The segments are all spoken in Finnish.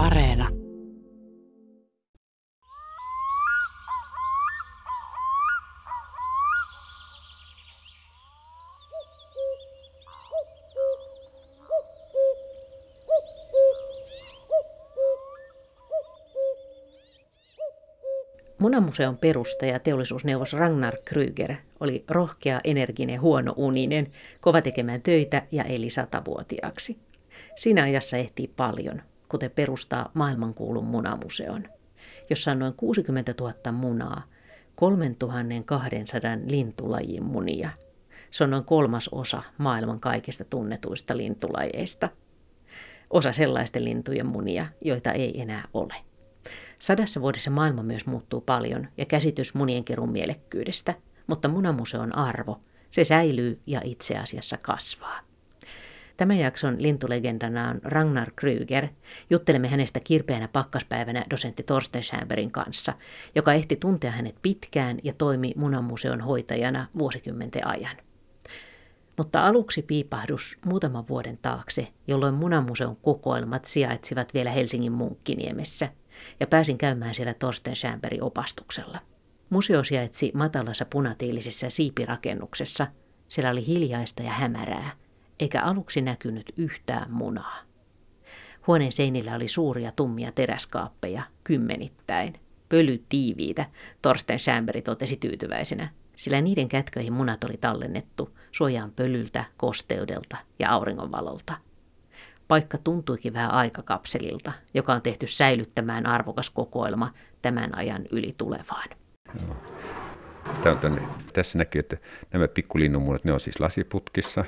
Areena. Munamuseon perustaja teollisuusneuvos Ragnar Kryger oli rohkea, energinen, huono uninen, kova tekemään töitä ja eli satavuotiaaksi. Siinä ajassa ehtii paljon, kuten perustaa maailmankuulun munamuseon, jossa on noin 60 000 munaa, 3200 lintulajin munia. Se on noin kolmas osa maailman kaikista tunnetuista lintulajeista. Osa sellaisten lintujen munia, joita ei enää ole. Sadassa vuodessa maailma myös muuttuu paljon ja käsitys munienkerun mielekkyydestä, mutta munamuseon arvo, se säilyy ja itse asiassa kasvaa. Tämän jakson lintulegendana on Ragnar Kryger. Juttelemme hänestä kirpeänä pakkaspäivänä dosentti Torsten Schäberin kanssa, joka ehti tuntea hänet pitkään ja toimi munamuseon hoitajana vuosikymmenten ajan. Mutta aluksi piipahdus muutaman vuoden taakse, jolloin munamuseon kokoelmat sijaitsivat vielä Helsingin Munkkiniemessä, ja pääsin käymään siellä Torsten Schäberin opastuksella. Museo sijaitsi matalassa punatiilisessa siipirakennuksessa. Siellä oli hiljaista ja hämärää, eikä aluksi näkynyt yhtään munaa. Huoneen seinillä oli suuria tummia teräskaappeja, kymmenittäin. Pöly tiiviitä, Torsten Schämberi totesi tyytyväisenä, sillä niiden kätköihin munat oli tallennettu suojaan pölyltä, kosteudelta ja auringonvalolta. Paikka tuntuikin vähän aikakapselilta, joka on tehty säilyttämään arvokas kokoelma tämän ajan yli tulevaan. Tämä on tässä näkyy, että nämä pikkulinnunmunat, ne on siis lasiputkissa.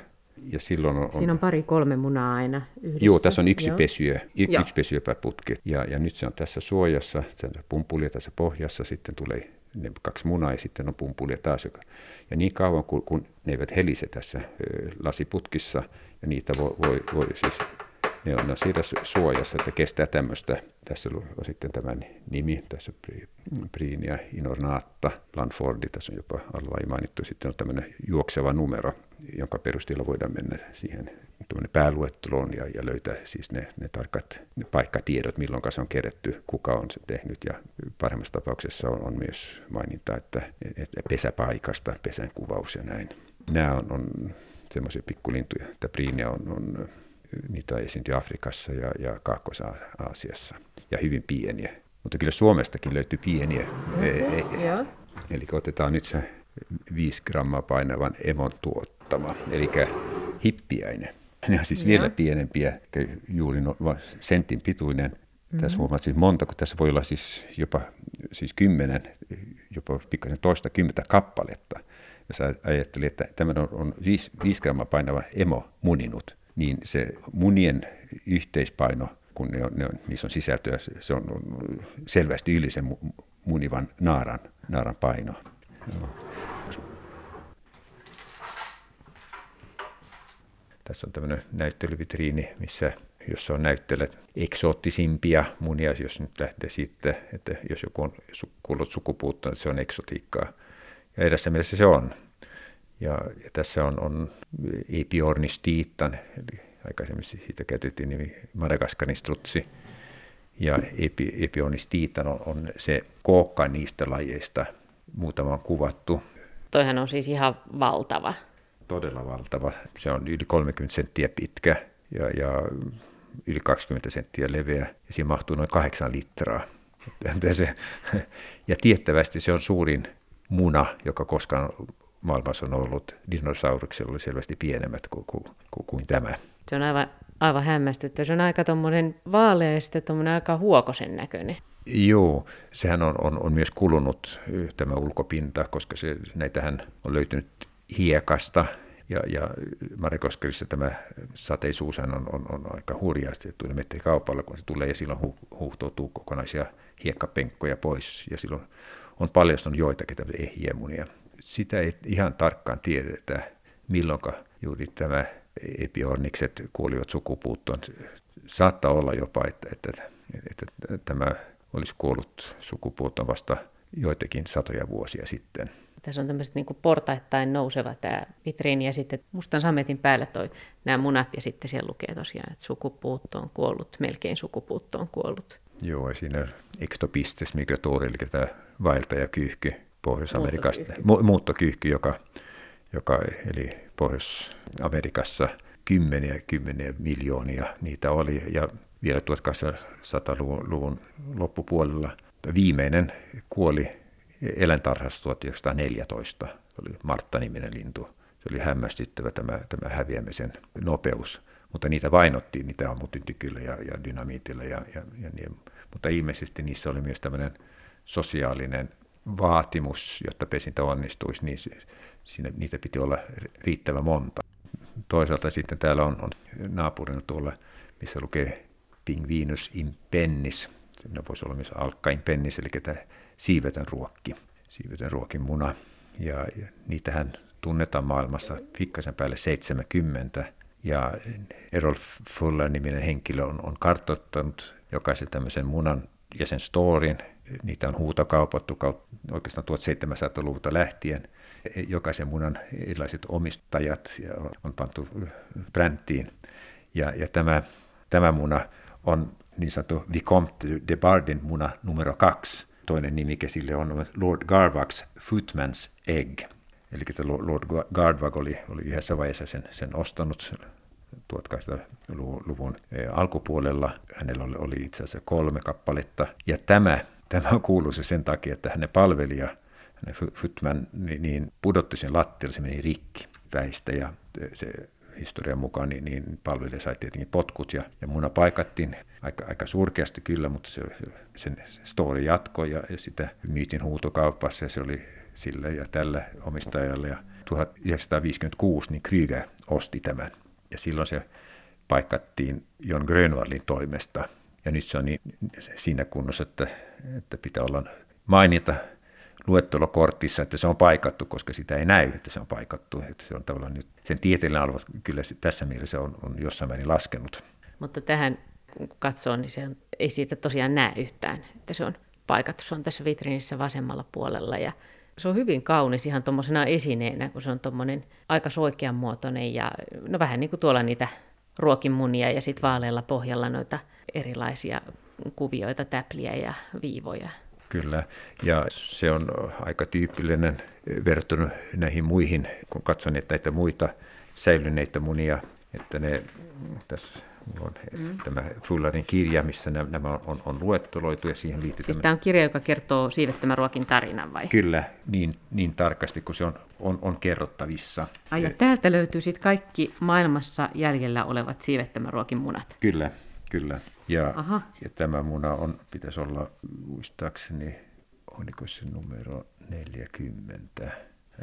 Ja silloin on, Siinä on pari-kolme munaa aina yhdessä. Joo, tässä on yksi Joo. pesyö, y, yksi pesyö per putki. Ja, ja nyt se on tässä suojassa, on pumpulia tässä pohjassa, sitten tulee ne kaksi munaa ja sitten on pumpulia taas. Joka, ja niin kauan kun, kun ne eivät helise tässä ö, lasiputkissa, ja niitä voi, voi, voi siis ne on siitä suojassa, että kestää tämmöistä. Tässä on sitten tämän nimi, tässä Priinia Inornaatta Lanfordi, tässä on jopa alla mainittu. Sitten on tämmöinen juokseva numero, jonka perusteella voidaan mennä siihen pääluetteloon ja, ja löytää siis ne, ne tarkat ne paikkatiedot, milloin se on kerätty, kuka on se tehnyt. Ja parhaimmassa tapauksessa on, on myös maininta, että, että pesäpaikasta, pesän kuvaus ja näin. Nämä on, on semmoisia pikkulintuja. Tämä priinia on, on niitä esiintyy Afrikassa ja, ja Kaakkois-Aasiassa, ja hyvin pieniä. Mutta kyllä Suomestakin löytyy pieniä. Mm-hmm, e, e, eli otetaan nyt se 5 grammaa painavan emon tuottama, eli hippiäinen. Ne on siis ja. vielä pienempiä, juuri no, sentin pituinen. Mm-hmm. Tässä huomaat siis monta, kun tässä voi olla siis jopa siis kymmenen, jopa pikkasen toista kymmentä kappaletta. Jos ajattelin, että tämä on, on 5, 5 grammaa painava emo muninut, niin se munien yhteispaino, kun ne on, ne on, niissä on sisältöä, se on selvästi yli sen munivan naaran, naaran paino. Joo. Tässä on tämmöinen näyttelyvitriini, missä jossa on näyttelijät eksoottisimpia munia, jos nyt lähtee siitä, että jos joku on kuullut sukupuuttoon, että se on eksotiikkaa. Ja edessä mielessä se on. Ja, ja tässä on, on Epiornistiittan, eli aikaisemmin siitä käytettiin nimi Madagaskarin strutsi. Ja epi, Epiornistiittan on, on se kookka niistä lajeista, muutama on kuvattu. Toihan on siis ihan valtava. Todella valtava. Se on yli 30 senttiä pitkä ja, ja yli 20 senttiä leveä ja siinä mahtuu noin 8 litraa. Ja tiettävästi se on suurin muna, joka koskaan maailmassa on ollut, dinosauruksella oli selvästi pienemmät kuin, kuin, kuin, kuin tämä. Se on aivan, aivan hämmästyttä. Se on aika tuommoinen vaalea ja sitten aika huokosen näköinen. Joo, sehän on, on, on myös kulunut tämä ulkopinta, koska se, näitähän on löytynyt hiekasta ja, ja Marikoskerissa tämä sateisuushan on, on, on aika hurjaa, se tulee metrikaupalla, kun se tulee ja silloin hu, huuhtoutuu kokonaisia hiekkapenkkoja pois ja silloin on paljastunut joitakin tämmöisiä ehjiemunia sitä ei ihan tarkkaan tiedetä, milloin juuri tämä epiornikset kuolivat sukupuuttoon. Saattaa olla jopa, että, että, että, tämä olisi kuollut sukupuuttoon vasta joitakin satoja vuosia sitten. Tässä on tämmöiset niin portaittain nouseva tämä vitriini ja sitten mustan sametin päällä toi nämä munat ja sitten siellä lukee tosiaan, että sukupuutto on kuollut, melkein sukupuutto on kuollut. Joo, ja siinä ectopistes migratori, eli tämä vaeltajakyyhky Pohjois-Amerikasta, muuttokyyhky, muuttokyyhky joka, joka eli Pohjois-Amerikassa kymmeniä kymmeniä miljoonia niitä oli, ja vielä 1800-luvun loppupuolella viimeinen kuoli eläintarhassa 1914, oli Martta-niminen lintu. Se oli hämmästyttävä tämä, tämä häviämisen nopeus, mutta niitä vainottiin, niitä ammuttiin ja, ja dynamiitilla, ja, ja, ja niin. mutta ilmeisesti niissä oli myös tämmöinen sosiaalinen vaatimus, jotta pesintä onnistuisi, niin siinä, niitä piti olla riittävän monta. Toisaalta sitten täällä on, on naapurina tuolla, missä lukee Pingvinus in pennis. Siinä voisi olla myös alkka in pennis, eli tämä siivetön ruokki, siivetön ruokin muna. Ja, ja niitähän tunnetaan maailmassa pikkasen päälle 70. Ja Errol Fuller-niminen henkilö on, on kartoittanut jokaisen tämmöisen munan ja sen storin. Niitä on huutokaupattu oikeastaan 1700-luvulta lähtien. Jokaisen munan erilaiset omistajat on pantu bränttiin. Ja, ja tämä, tämä muna on niin sanottu Vicomte de Bardin muna numero kaksi. Toinen nimike sille on Lord Garvags Footman's Egg. Eli Lord Garvag oli, oli yhdessä vaiheessa sen, sen ostanut 1800-luvun e, alkupuolella. Hänellä oli, oli itse asiassa kolme kappaletta. Ja tämä, tämä on kuuluisa sen takia, että hänen palvelija, hänen Footman, niin, niin pudotti sen lattialle, se meni rikki väistä ja se historian mukaan, niin, niin palvelija sai tietenkin potkut ja, ja muna paikattiin aika, aika surkeasti kyllä, mutta se, sen story jatkoi ja, ja sitä myytin huutokaupassa ja se oli sille ja tällä omistajalle. Ja 1956 niin Krüger osti tämän ja silloin se paikattiin Jon Grönvallin toimesta. Ja nyt se on niin, siinä kunnossa, että, että pitää olla mainita luettelokortissa, että se on paikattu, koska sitä ei näy, että se on paikattu. Että se on tavallaan nyt, sen tieteellinen alue kyllä tässä mielessä on, on jossain määrin laskenut. Mutta tähän kun katsoo, niin se ei siitä tosiaan näe yhtään, että se on paikattu. Se on tässä vitriinissä vasemmalla puolella ja se on hyvin kaunis ihan tuommoisena esineenä, kun se on tuommoinen aika soikean muotoinen ja no vähän niin kuin tuolla niitä ruokimunia ja sitten vaalealla pohjalla noita erilaisia kuvioita, täpliä ja viivoja. Kyllä, ja se on aika tyypillinen verrattuna näihin muihin, kun katson että näitä muita säilyneitä munia, että ne tässä on mm. tämä Fullerin kirja, missä nämä on, on luetteloitu ja siihen liittyy... Siis tämä on kirja, joka kertoo siivettömän ruokin tarinan vai? Kyllä, niin, niin tarkasti kuin se on, on, on kerrottavissa. Ai ja täältä löytyy sitten kaikki maailmassa jäljellä olevat siivettömän ruokin munat? Kyllä, kyllä. Ja, ja tämä muna on, pitäisi olla muistaakseni, oliko se numero 40?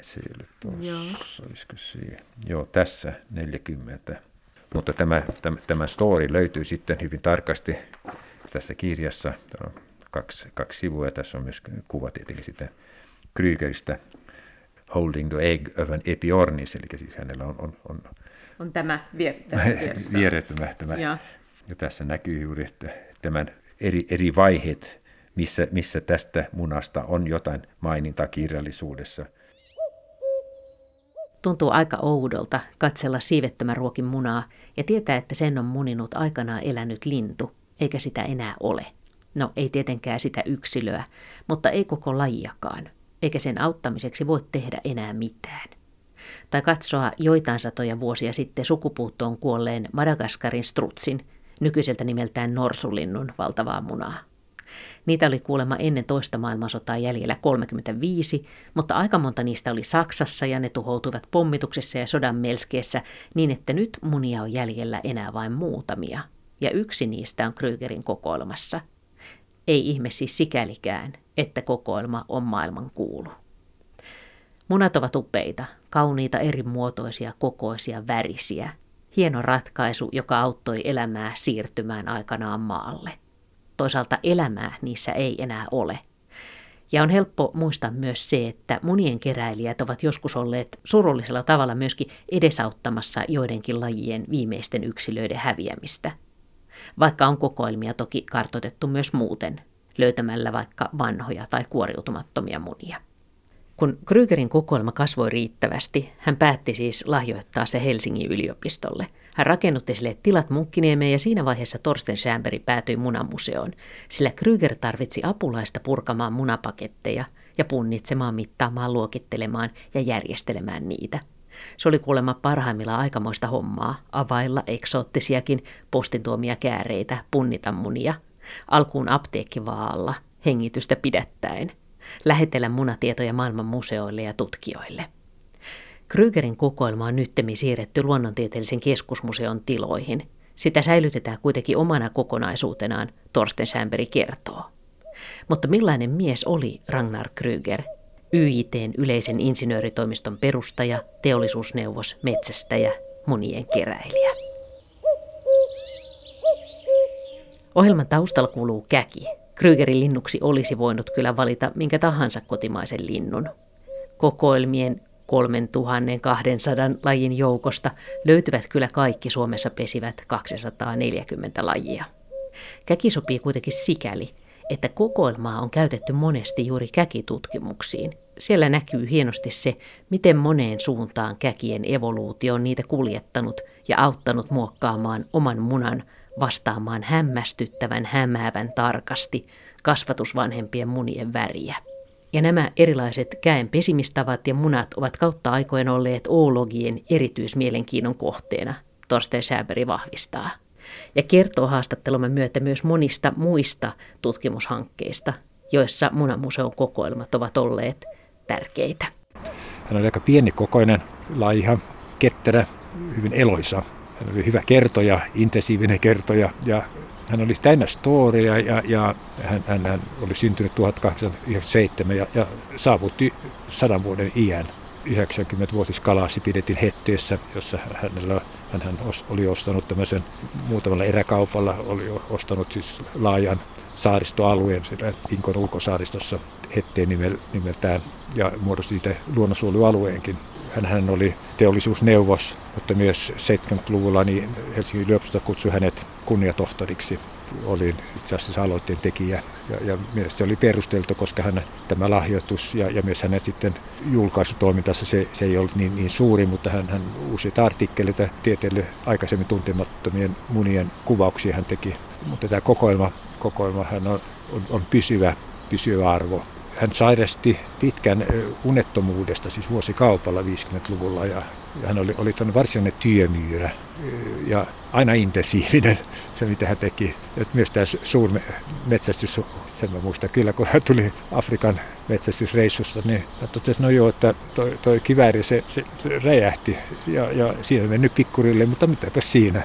Se ei ole tuossa, olisiko se? Joo, tässä 40. Mutta tämä, tämä, tämä story löytyy sitten hyvin tarkasti tässä kirjassa. Täällä on kaksi, kaksi sivua ja tässä on myös kuva tietenkin sitten Krygeristä Holding the Egg of an Epiornis, eli siis hänellä on, on, on, on tämä vier, vierettömä tämä. Ja. tässä näkyy juuri tämän eri, eri vaiheet, missä, missä tästä munasta on jotain mainintaa kirjallisuudessa – Tuntuu aika oudolta katsella siivettömän ruokin munaa ja tietää, että sen on muninut aikanaan elänyt lintu, eikä sitä enää ole. No ei tietenkään sitä yksilöä, mutta ei koko lajiakaan, eikä sen auttamiseksi voi tehdä enää mitään. Tai katsoa joitain satoja vuosia sitten sukupuuttoon kuolleen Madagaskarin strutsin, nykyiseltä nimeltään norsulinnun valtavaa munaa. Niitä oli kuulemma ennen toista maailmansotaa jäljellä 35, mutta aika monta niistä oli Saksassa ja ne tuhoutuivat pommituksessa ja sodan melskeessä niin, että nyt munia on jäljellä enää vain muutamia. Ja yksi niistä on Krygerin kokoelmassa. Ei ihme siis sikälikään, että kokoelma on maailman kuulu. Munat ovat upeita, kauniita eri muotoisia, kokoisia, värisiä. Hieno ratkaisu, joka auttoi elämää siirtymään aikanaan maalle toisaalta elämää niissä ei enää ole. Ja on helppo muistaa myös se, että monien keräilijät ovat joskus olleet surullisella tavalla myöskin edesauttamassa joidenkin lajien viimeisten yksilöiden häviämistä. Vaikka on kokoelmia toki kartotettu myös muuten, löytämällä vaikka vanhoja tai kuoriutumattomia munia. Kun Krygerin kokoelma kasvoi riittävästi, hän päätti siis lahjoittaa se Helsingin yliopistolle. Hän rakennutti sille tilat Munkkiniemeen ja siinä vaiheessa Torsten Schämberi päätyi munamuseoon, sillä Kryger tarvitsi apulaista purkamaan munapaketteja ja punnitsemaan, mittaamaan, luokittelemaan ja järjestelemään niitä. Se oli kuulemma parhaimmillaan aikamoista hommaa, availla eksoottisiakin postintuomia kääreitä, punnita munia, alkuun apteekkivaalla, hengitystä pidättäen, lähetellä munatietoja maailman museoille ja tutkijoille. Krygerin kokoelma on nyttemmin siirretty luonnontieteellisen keskusmuseon tiloihin. Sitä säilytetään kuitenkin omana kokonaisuutenaan, Torsten Schämberi kertoo. Mutta millainen mies oli Ragnar Kryger? YITn yleisen insinööritoimiston perustaja, teollisuusneuvos, metsästäjä, monien keräilijä. Ohjelman taustalla kuuluu käki. Krygerin linnuksi olisi voinut kyllä valita minkä tahansa kotimaisen linnun. Kokoelmien 3200 lajin joukosta löytyvät kyllä kaikki Suomessa pesivät 240 lajia. Käki sopii kuitenkin sikäli, että kokoelmaa on käytetty monesti juuri käkitutkimuksiin. Siellä näkyy hienosti se, miten moneen suuntaan käkien evoluutio on niitä kuljettanut ja auttanut muokkaamaan oman munan vastaamaan hämmästyttävän hämäävän tarkasti kasvatusvanhempien munien väriä. Ja nämä erilaiset käen pesimistavat ja munat ovat kautta aikojen olleet oologien erityismielenkiinnon kohteena, Torsten Schäberi vahvistaa. Ja kertoo haastattelumme myötä myös monista muista tutkimushankkeista, joissa munamuseon kokoelmat ovat olleet tärkeitä. Hän oli aika pienikokoinen, laiha, ketterä, hyvin eloisa. Hän oli hyvä kertoja, intensiivinen kertoja ja hän oli täynnä storia ja, ja hän, hän, hän, oli syntynyt 1897 ja, ja saavutti sadan vuoden iän. 90-vuotiskalaasi pidettiin Hetteessä, jossa hänellä, hän, oli ostanut tämmöisen muutamalla eräkaupalla, oli ostanut siis laajan saaristoalueen siellä Inkon ulkosaaristossa Hetteen nimeltään ja muodosti siitä luonnonsuojelualueenkin. Hän, oli teollisuusneuvos, mutta myös 70-luvulla niin Helsingin yliopisto kutsui hänet kunniatohtoriksi. Olin itse asiassa aloitteen tekijä ja, ja mielestäni se oli perusteltu, koska hän, tämä lahjoitus ja, ja myös hänen sitten julkaisutoimintassa se, se ei ollut niin, niin suuri, mutta hän, hän useita artikkeleita tieteelle aikaisemmin tuntemattomien munien kuvauksia hän teki. Mutta tämä kokoelma, kokoelma hän on, on, on pysyvä, pysyvä arvo hän sairasti pitkän unettomuudesta, siis vuosikaupalla 50-luvulla, ja, hän oli, oli varsinainen työmyyrä ja aina intensiivinen se, mitä hän teki. Ja myös tämä suurmetsästys, sen mä muistan kyllä, kun hän tuli Afrikan metsästysreissusta, niin hän totesi, no joo, että toi, toi kivääri, se, se, se räjähti ja, ja siinä mennyt pikkurille, mutta mitäpä siinä.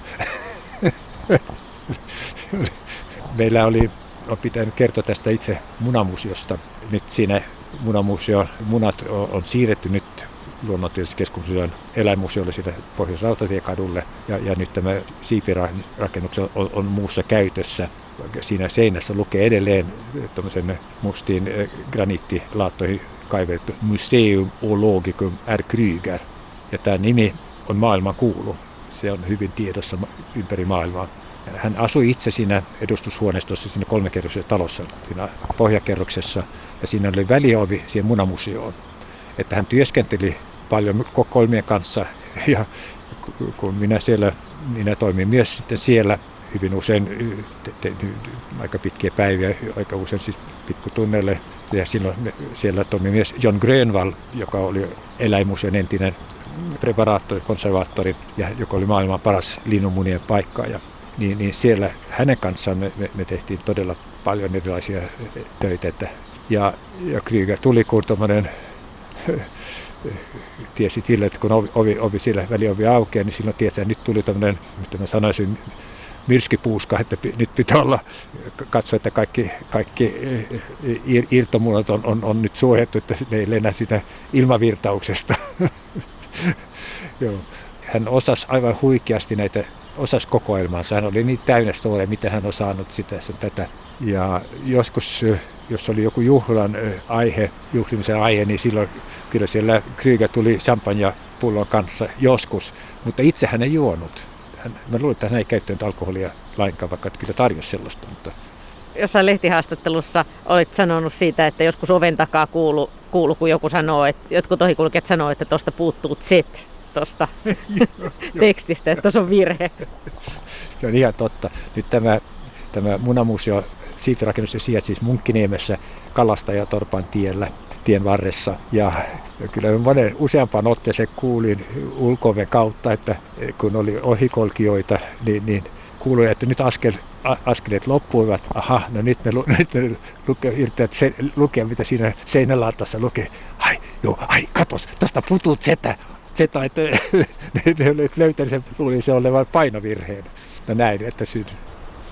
Meillä oli on pitänyt kertoa tästä itse munamuseosta. Nyt siinä munamuseon munat on siirretty nyt luonnontieteellisen keskusmuseon eläinmuseolle sinne pohjois rautatiekadulle ja, ja nyt tämä siipirakennus on, on muussa käytössä. Siinä seinässä lukee edelleen tuommoisen mustiin eh, graniittilaattoihin kaivettu Museum Ologicum R. Kryger. Ja tämä nimi on maailman kuulu. Se on hyvin tiedossa ympäri maailmaa. Hän asui itse siinä edustushuoneistossa, siinä kolmekerroksessa talossa, siinä pohjakerroksessa, ja siinä oli väliovi siihen munamuseoon. Että hän työskenteli paljon kokoelmien kanssa, ja kun minä siellä, minä toimin myös sitten siellä hyvin usein, tein aika pitkiä päiviä, aika usein siis pikkutunneille. Ja silloin siellä toimi myös John Grönvall, joka oli eläinmuseon entinen preparaattori, konservaattori, ja joka oli maailman paras linnunmunien paikkaaja niin, niin siellä hänen kanssaan me, me, me tehtiin todella paljon erilaisia töitä. Että, ja, ja Krieger tuli tuommoinen tiesi sille, että kun ovi, ovi, ovi siellä väliovi aukeaa, niin silloin tiesi, että nyt tuli tämmöinen, mitä mä sanoisin, myrskipuuska, että nyt pitää olla, katsoa, että kaikki, kaikki irtomunat on, on, on nyt suojattu, että ne ei lennä sitä ilmavirtauksesta. Joo. Hän osasi aivan huikeasti näitä osasi kokoelmaansa. Hän oli niin täynnä storia, mitä hän on saanut sitä sen tätä. Ja joskus, jos oli joku juhlan aihe, juhlimisen aihe, niin silloin kyllä siellä Krieger tuli pullon kanssa joskus, mutta itse hän ei juonut. Hän, mä luulen, että hän ei käyttänyt alkoholia lainkaan, vaikka kyllä tarjosi sellaista. Mutta... Jossain lehtihaastattelussa olit sanonut siitä, että joskus oven takaa kuulu kuullut, kun joku sanoo, että jotkut ohikulkijat sanoo, että tuosta puuttuu Z tuosta tekstistä, että tuossa on virhe. Se on ihan totta. Nyt tämä, tämä munamuseo siifirakennus sijaitsi siis Munkkiniemessä Kalastajatorpan tiellä tien varressa. Ja kyllä monen useampaan otteeseen kuulin ulkove kautta, että kun oli ohikolkijoita, niin, niin kuului, että nyt askel, askeleet loppuivat. Aha, no nyt ne, nyt ne luke, yrittävät se, lukea, mitä siinä seinälaatassa lukee. Ai, joo, ai, katos, tuosta putuu zetä. Zeta, että ne, löytänyt sen, luulin se olevan painovirheen. No näin, että syyn.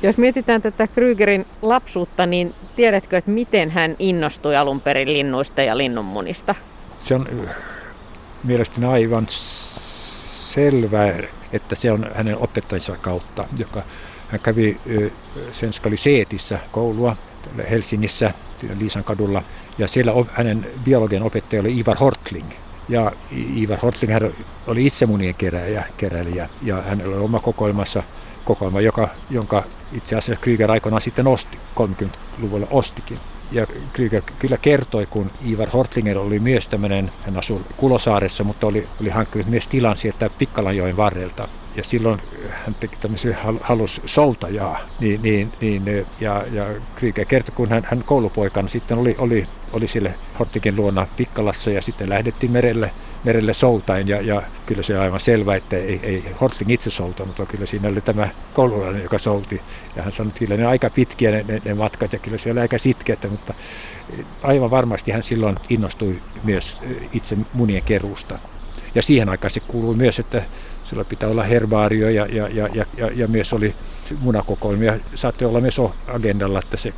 Jos mietitään tätä Krygerin lapsuutta, niin tiedätkö, että miten hän innostui alun perin linnuista ja linnunmunista? Se on mielestäni aivan selvää, että se on hänen opettajansa kautta, joka hän kävi Senskali Seetissä koulua Helsingissä, Liisan kadulla, ja siellä hänen biologian opettaja oli Ivar Hortling. Ja Ivar Hortling hän oli itse munien keräjä, keräilijä, ja hänellä oli oma kokoelmassa kokoelma, joka, jonka itse asiassa Krieger aikoinaan sitten osti, 30-luvulla ostikin. Ja Krieger kyllä kertoi, kun Ivar Hortlinger oli myös tämmöinen, hän asui Kulosaaressa, mutta oli, oli hankkinut myös tilan sieltä Pikkalanjoen varrelta. Ja silloin hän teki tämmöisiä halus soutajaa. Niin, niin, niin, ja, ja Krieger kertoi, kun hän, hän koulupoikana sitten oli, oli, oli sille Hortligen luona Pikkalassa ja sitten lähdettiin merelle merelle soutain ja, ja kyllä se on aivan selvä, että ei, ei Hortling itse soutanut, vaan kyllä siinä oli tämä koululainen, joka souti. Ja hän sanoi, että kyllä ne aika pitkiä ne, ne, ne matkat ja kyllä se oli aika sitkeätä, mutta aivan varmasti hän silloin innostui myös itse munien keruusta. Ja siihen aikaan se kuului myös, että sillä pitää olla herbaario ja, ja, ja, ja, ja, ja myös oli munakokoelmia. Saattoi olla myös agendalla, että se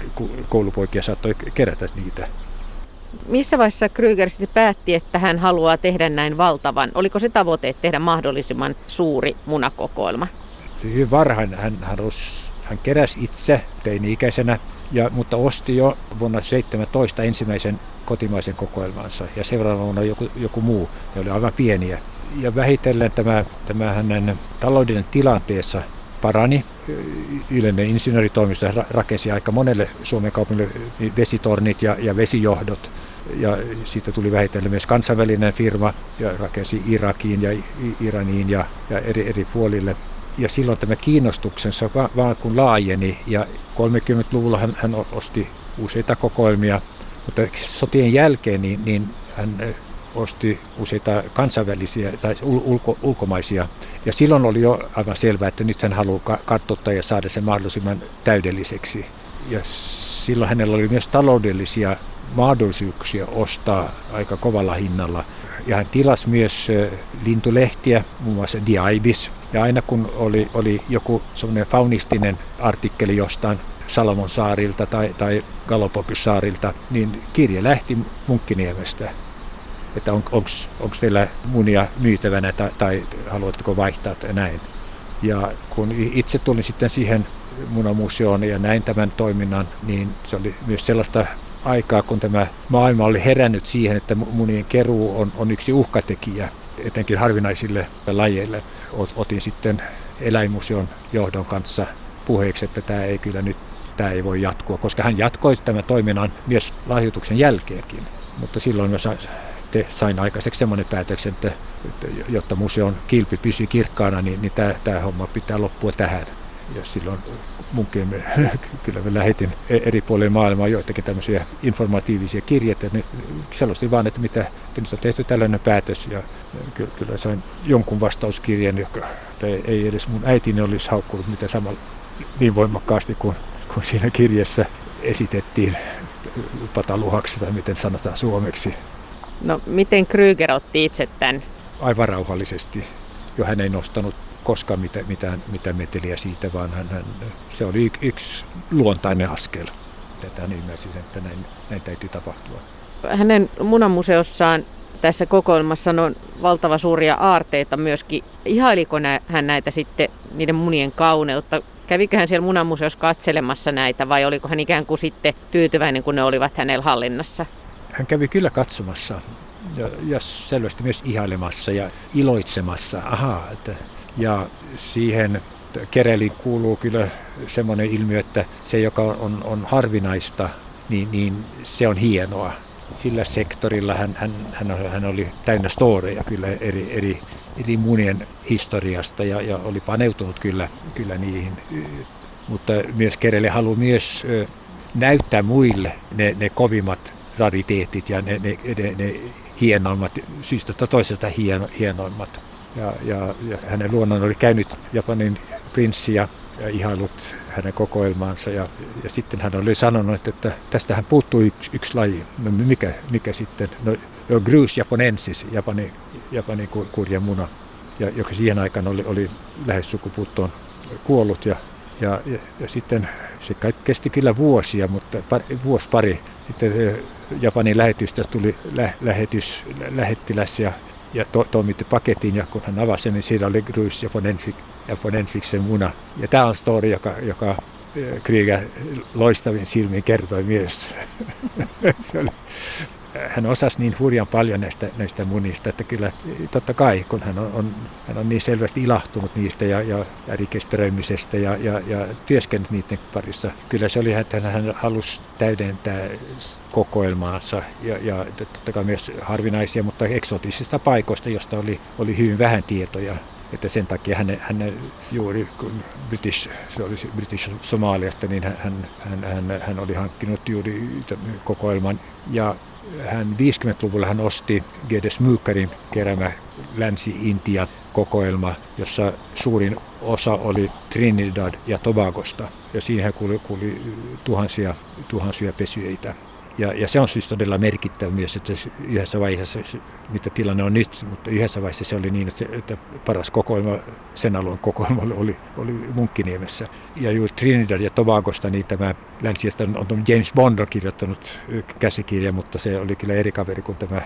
koulupoikia saattoi kerätä niitä missä vaiheessa Kryger sitten päätti, että hän haluaa tehdä näin valtavan? Oliko se tavoite, että tehdä mahdollisimman suuri munakokoelma? Hyvin varhain hän, hän, os, hän keräsi itse teini-ikäisenä, ja, mutta osti jo vuonna 17 ensimmäisen kotimaisen kokoelmansa ja seuraavana vuonna joku, joku muu, ne oli aivan pieniä. Ja vähitellen tämä, tämä hänen taloudellinen tilanteessa parani. Yleinen insinööritoimisto rakensi aika monelle Suomen kaupungille vesitornit ja, ja vesijohdot. Ja siitä tuli vähitellen myös kansainvälinen firma ja rakensi Irakiin ja Iraniin ja, ja eri, eri puolille. Ja silloin tämä kiinnostuksensa vaan, vaan kun laajeni ja 30-luvulla hän, hän osti useita kokoelmia, mutta sotien jälkeen niin, niin hän osti useita kansainvälisiä tai ulko, ulkomaisia. Ja silloin oli jo aivan selvää, että nyt hän haluaa kartoittaa ja saada sen mahdollisimman täydelliseksi. Ja silloin hänellä oli myös taloudellisia mahdollisuuksia ostaa aika kovalla hinnalla. Ja hän tilasi myös lintulehtiä, muun muassa Diaibis. Ja aina kun oli, oli joku semmoinen faunistinen artikkeli jostain Salomon saarilta tai, tai Galapagos saarilta, niin kirje lähti Munkkiniemestä että on, onko teillä munia myytävänä tai, tai haluatteko vaihtaa tai näin. Ja kun itse tulin sitten siihen munamuseoon ja näin tämän toiminnan, niin se oli myös sellaista aikaa, kun tämä maailma oli herännyt siihen, että munien keruu on, on yksi uhkatekijä, etenkin harvinaisille lajeille. Otin sitten eläinmuseon johdon kanssa puheeksi, että tämä ei kyllä nyt tämä ei voi jatkua, koska hän jatkoi tämän toiminnan myös lahjoituksen jälkeenkin. Mutta silloin myös sitten sain aikaiseksi semmoinen päätöksen, että, jotta museon kilpi pysyy kirkkaana, niin, niin tämä, tämä homma pitää loppua tähän. Ja silloin munkin kyllä me lähetin e-, eri puolille maailmaa joitakin tämmöisiä informatiivisia kirjeitä. Ne vaan, että mitä että nyt on tehty tällainen päätös. Ja kyllä, kyllä sain jonkun vastauskirjeen, joka ei edes mun äitini olisi haukkunut mitä samalla niin voimakkaasti kuin, kuin siinä kirjassa esitettiin pataluhaksi tai miten sanotaan suomeksi. No miten Kryger otti itse tämän? Aivan rauhallisesti. Jo hän ei nostanut koskaan mitään, mitään, mitään meteliä siitä, vaan hän, hän, se oli yksi luontainen askel. Tätä hän ymmärsi sen, että näin, näin täytyy tapahtua. Hänen munamuseossaan tässä kokoelmassa on valtava suuria aarteita myöskin. Ihailiko hän näitä sitten, niiden munien kauneutta? Kävikö hän siellä munamuseossa katselemassa näitä vai oliko hän ikään kuin sitten tyytyväinen, kun ne olivat hänellä hallinnassa? Hän kävi kyllä katsomassa ja, ja selvästi myös ihailemassa ja iloitsemassa. Aha, että, ja siihen kereliin kuuluu kyllä semmoinen ilmiö, että se, joka on, on harvinaista, niin, niin se on hienoa. sillä sektorilla hän, hän, hän, hän oli täynnä storeja kyllä eri, eri, eri munien historiasta ja, ja oli paneutunut kyllä, kyllä niihin. Mutta myös Kerele haluaa myös näyttää muille ne, ne kovimmat rariteetit ja ne, ne, ne, ne hienoimmat, syystä toisesta hieno, hienoimmat. Ja, ja, ja hänen luonnon oli käynyt Japanin prinssi ja, ihailut hänen kokoelmaansa. Ja, ja sitten hän oli sanonut, että tästähän puuttuu yksi, yksi laji. No mikä, mikä sitten? No, jo Grus japonensis, Japani, Japanin kurja muna, ja, joka siihen aikaan oli, oli lähes sukupuuttoon kuollut. Ja, ja, ja, ja sitten se kesti kyllä vuosia, mutta pari, vuosi pari sitten Japanin lähetystä tuli lä, lähetys, lähettiläs ja, ja to, toimitti paketin ja kun hän avasi niin siinä oli Grus japonensis, japonensiksen muna. Ja tämä on story, joka, joka Krieger loistavin silmin kertoi myös. se oli, hän osasi niin hurjan paljon näistä, näistä munista, että kyllä totta kai, kun hän on, on, hän on niin selvästi ilahtunut niistä ja, ja, rikistöömisestä ja, ja, ja työskennellyt niiden parissa, kyllä se oli, että hän halusi täydentää kokoelmaansa ja, ja totta kai myös harvinaisia, mutta eksotisista paikoista, josta oli, oli hyvin vähän tietoja. Että sen takia hän, hän juuri kun British, se oli British Somaliasta, niin hän, hän, hän, hän oli hankkinut juuri kokoelman. Ja hän 50-luvulla hän osti Gedes Myykärin keräämä Länsi-Intia kokoelma, jossa suurin osa oli Trinidad ja Tobagosta. Ja siihen kuuli, kuuli tuhansia, tuhansia pesyeitä. Ja, ja se on siis todella merkittävä myös, että yhdessä vaiheessa, mitä tilanne on nyt, mutta yhdessä vaiheessa se oli niin, että, se, että paras kokoelma, sen alueen kokoelma oli, oli Munkkiniemessä. Ja juuri Trinidad ja Tobagosta, niin tämä on, on James Bond on kirjoittanut käsikirja, mutta se oli kyllä eri kaveri kuin tämä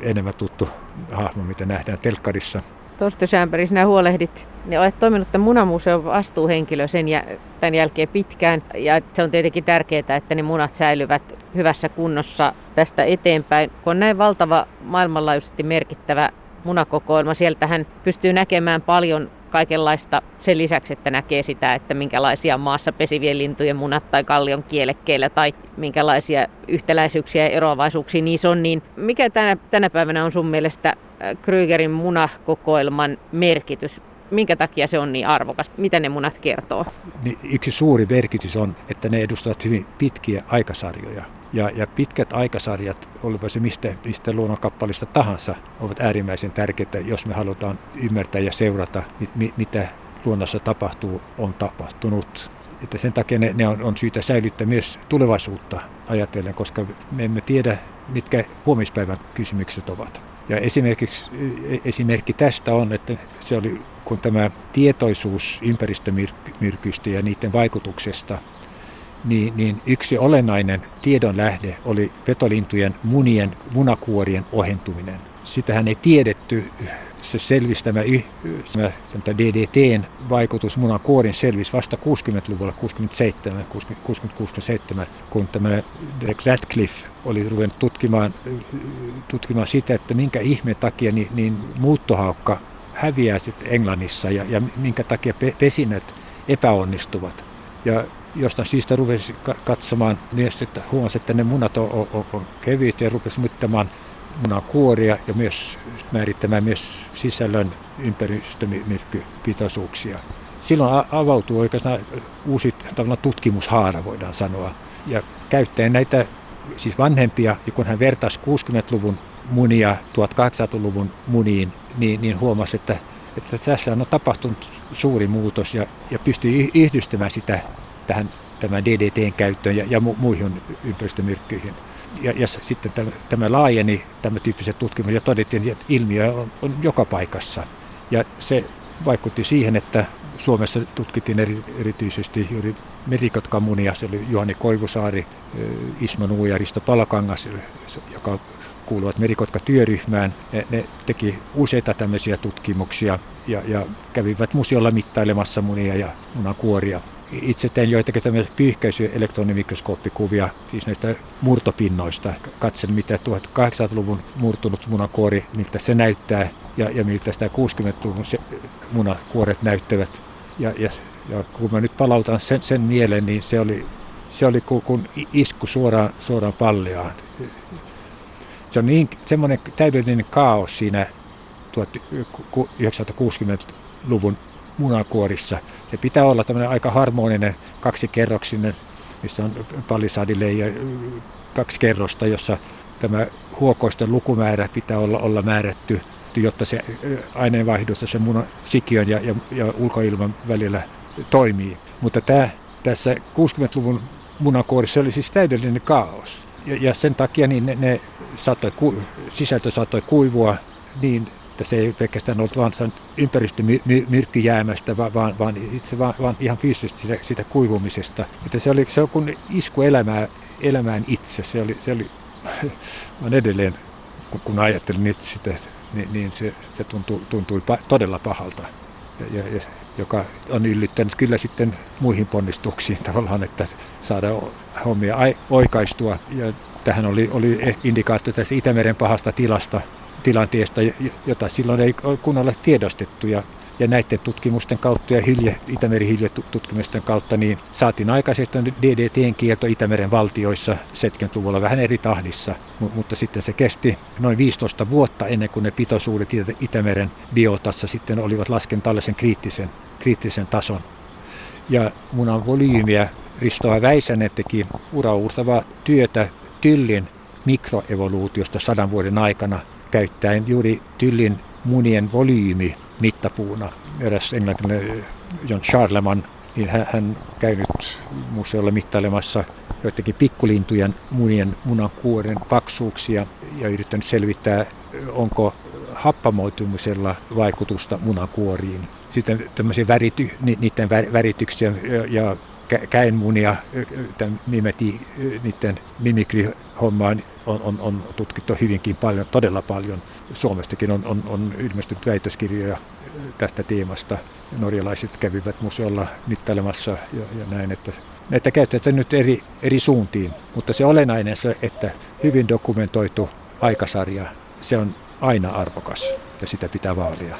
enemmän tuttu hahmo, mitä nähdään telkkarissa. Tuosta Schämberg, sinä huolehdit, niin olet toiminut tämän munamuseon vastuuhenkilö sen ja tämän jälkeen pitkään. Ja se on tietenkin tärkeää, että ne munat säilyvät hyvässä kunnossa tästä eteenpäin. Kun on näin valtava maailmanlaajuisesti merkittävä munakokoelma, sieltä hän pystyy näkemään paljon kaikenlaista sen lisäksi, että näkee sitä, että minkälaisia maassa pesivien lintujen munat tai kallion kielekkeillä tai minkälaisia yhtäläisyyksiä ja eroavaisuuksia niissä on, niin mikä tänä, tänä päivänä on sun mielestä Krygerin munakokoelman merkitys? Minkä takia se on niin arvokas? Mitä ne munat kertoo? Yksi suuri merkitys on, että ne edustavat hyvin pitkiä aikasarjoja. Ja, ja pitkät aikasarjat, olipa se mistä, mistä luonnonkappalista tahansa, ovat äärimmäisen tärkeitä, jos me halutaan ymmärtää ja seurata, mit, mitä luonnossa tapahtuu, on tapahtunut. Että sen takia ne, ne on, on syytä säilyttää myös tulevaisuutta ajatellen, koska me emme tiedä, mitkä huomispäivän kysymykset ovat. Ja esimerkiksi, esimerkki tästä on, että se oli, kun tämä tietoisuus ympäristömyrkyistä ja niiden vaikutuksesta niin, niin yksi olennainen tiedonlähde oli petolintujen munien, munakuorien ohentuminen. Sitähän ei tiedetty. Se selvisi tämä, tämä DDTn vaikutus munakuorin selvisi vasta 60-luvulla, 67, 67, kun tämä Derek Radcliffe oli ruvennut tutkimaan, tutkimaan sitä, että minkä ihme takia niin, niin muuttohaukka häviää sitten Englannissa ja, ja minkä takia pesinnät epäonnistuvat. Ja jostain syystä rupesi katsomaan myös, että huomasi, että ne munat on, on, on kevyitä ja rupesi mittamaan munakuoria ja myös määrittämään myös sisällön ympäristömyrkkypitoisuuksia. Silloin avautuu oikeastaan uusi tutkimushaara, voidaan sanoa. Ja käyttäen näitä siis vanhempia, ja kun hän vertasi 60-luvun munia 1800-luvun muniin, niin, niin huomasi, että, että tässä on tapahtunut suuri muutos ja, ja pystyi yhdistämään sitä tähän tämän DDTn käyttöön ja, ja mu, muihin ympäristömyrkkyihin. Ja, ja sitten tämä, tämä laajeni, tämä tyyppiset tutkimukset, ja todettiin, että ilmiö on, on joka paikassa. Ja se vaikutti siihen, että Suomessa tutkittiin eri, erityisesti juuri merikotkamunia, se oli Juhani Koivusaari, Ismo Nuu ja Risto Palakangas, joka kuuluvat merikotka-työryhmään. Ne, ne teki useita tämmöisiä tutkimuksia ja, ja kävivät museolla mittailemassa munia ja munakuoria itse tein joitakin tämmöisiä pyyhkäisy- elektronimikroskooppikuvia, siis näistä murtopinnoista. Katselin, mitä 1800-luvun murtunut munakuori, miltä se näyttää ja, ja miltä sitä 60-luvun se, munakuoret näyttävät. Ja, ja, ja kun mä nyt palautan sen, sen mieleen, niin se oli, se oli kun isku suoraan, suoraan palliaan. Se on niin, semmoinen täydellinen kaos siinä 1960-luvun munakuorissa. Se pitää olla tämmöinen aika harmoninen kaksikerroksinen, missä on palisadille kaksi kerrosta, jossa tämä huokoisten lukumäärä pitää olla, olla määrätty, jotta se aineenvaihdosta sen munan sikiön ja, ja, ja ulkoilman välillä toimii. Mutta tämä, tässä 60-luvun munakuorissa oli siis täydellinen kaos. Ja, ja sen takia niin ne, ne saattoi, sisältö saattoi kuivua niin että se ei pelkästään ollut vain ympäristömyrkkyjäämästä, vaan, vaan itse vaan, vaan ihan fyysisesti sitä, sitä kuivumisesta. Että se oli se on kuin isku elämää, elämään itse. Se oli, se oli vaan edelleen, kun, kun ajattelin nyt sitä, niin, niin se, se tuntui, tuntui todella pahalta. Ja, ja, joka on yllyttänyt kyllä sitten muihin ponnistuksiin tavallaan, että saada hommia oikaistua. Ja tähän oli, oli indikaatio tästä Itämeren pahasta tilasta, tilanteesta, jota silloin ei kunnolla tiedostettu. Ja, ja näiden tutkimusten kautta ja hilje, Itämeri tutkimusten kautta niin saatiin aikaisesti DDTn kielto Itämeren valtioissa 70-luvulla vähän eri tahdissa, mutta sitten se kesti noin 15 vuotta ennen kuin ne pitoisuudet Itämeren biotassa sitten olivat lasken tällaisen kriittisen, kriittisen tason. Ja munan volyymiä Ristoa Väisänen teki uraurtavaa työtä Tyllin mikroevoluutiosta sadan vuoden aikana – käyttäen juuri tyllin munien volyymi mittapuuna. Eräs englantilainen John Charleman, niin hän, hän käynyt museolla mittailemassa joidenkin pikkulintujen munien munankuoren paksuuksia ja yrittänyt selvittää, onko happamoitumisella vaikutusta munakuoriin. Sitten tämmöisiä värity, niiden värityksiä ja käenmunia, tämän mimeti, niiden mimikrihommaan on, on, on tutkittu hyvinkin paljon, todella paljon. Suomestakin on, on, on ilmestynyt väitöskirjoja tästä teemasta. Norjalaiset kävivät museolla mittailemassa ja, ja näin, että näitä käytetään nyt eri, eri suuntiin. Mutta se olennainen se, että hyvin dokumentoitu aikasarja, se on aina arvokas ja sitä pitää vaalia.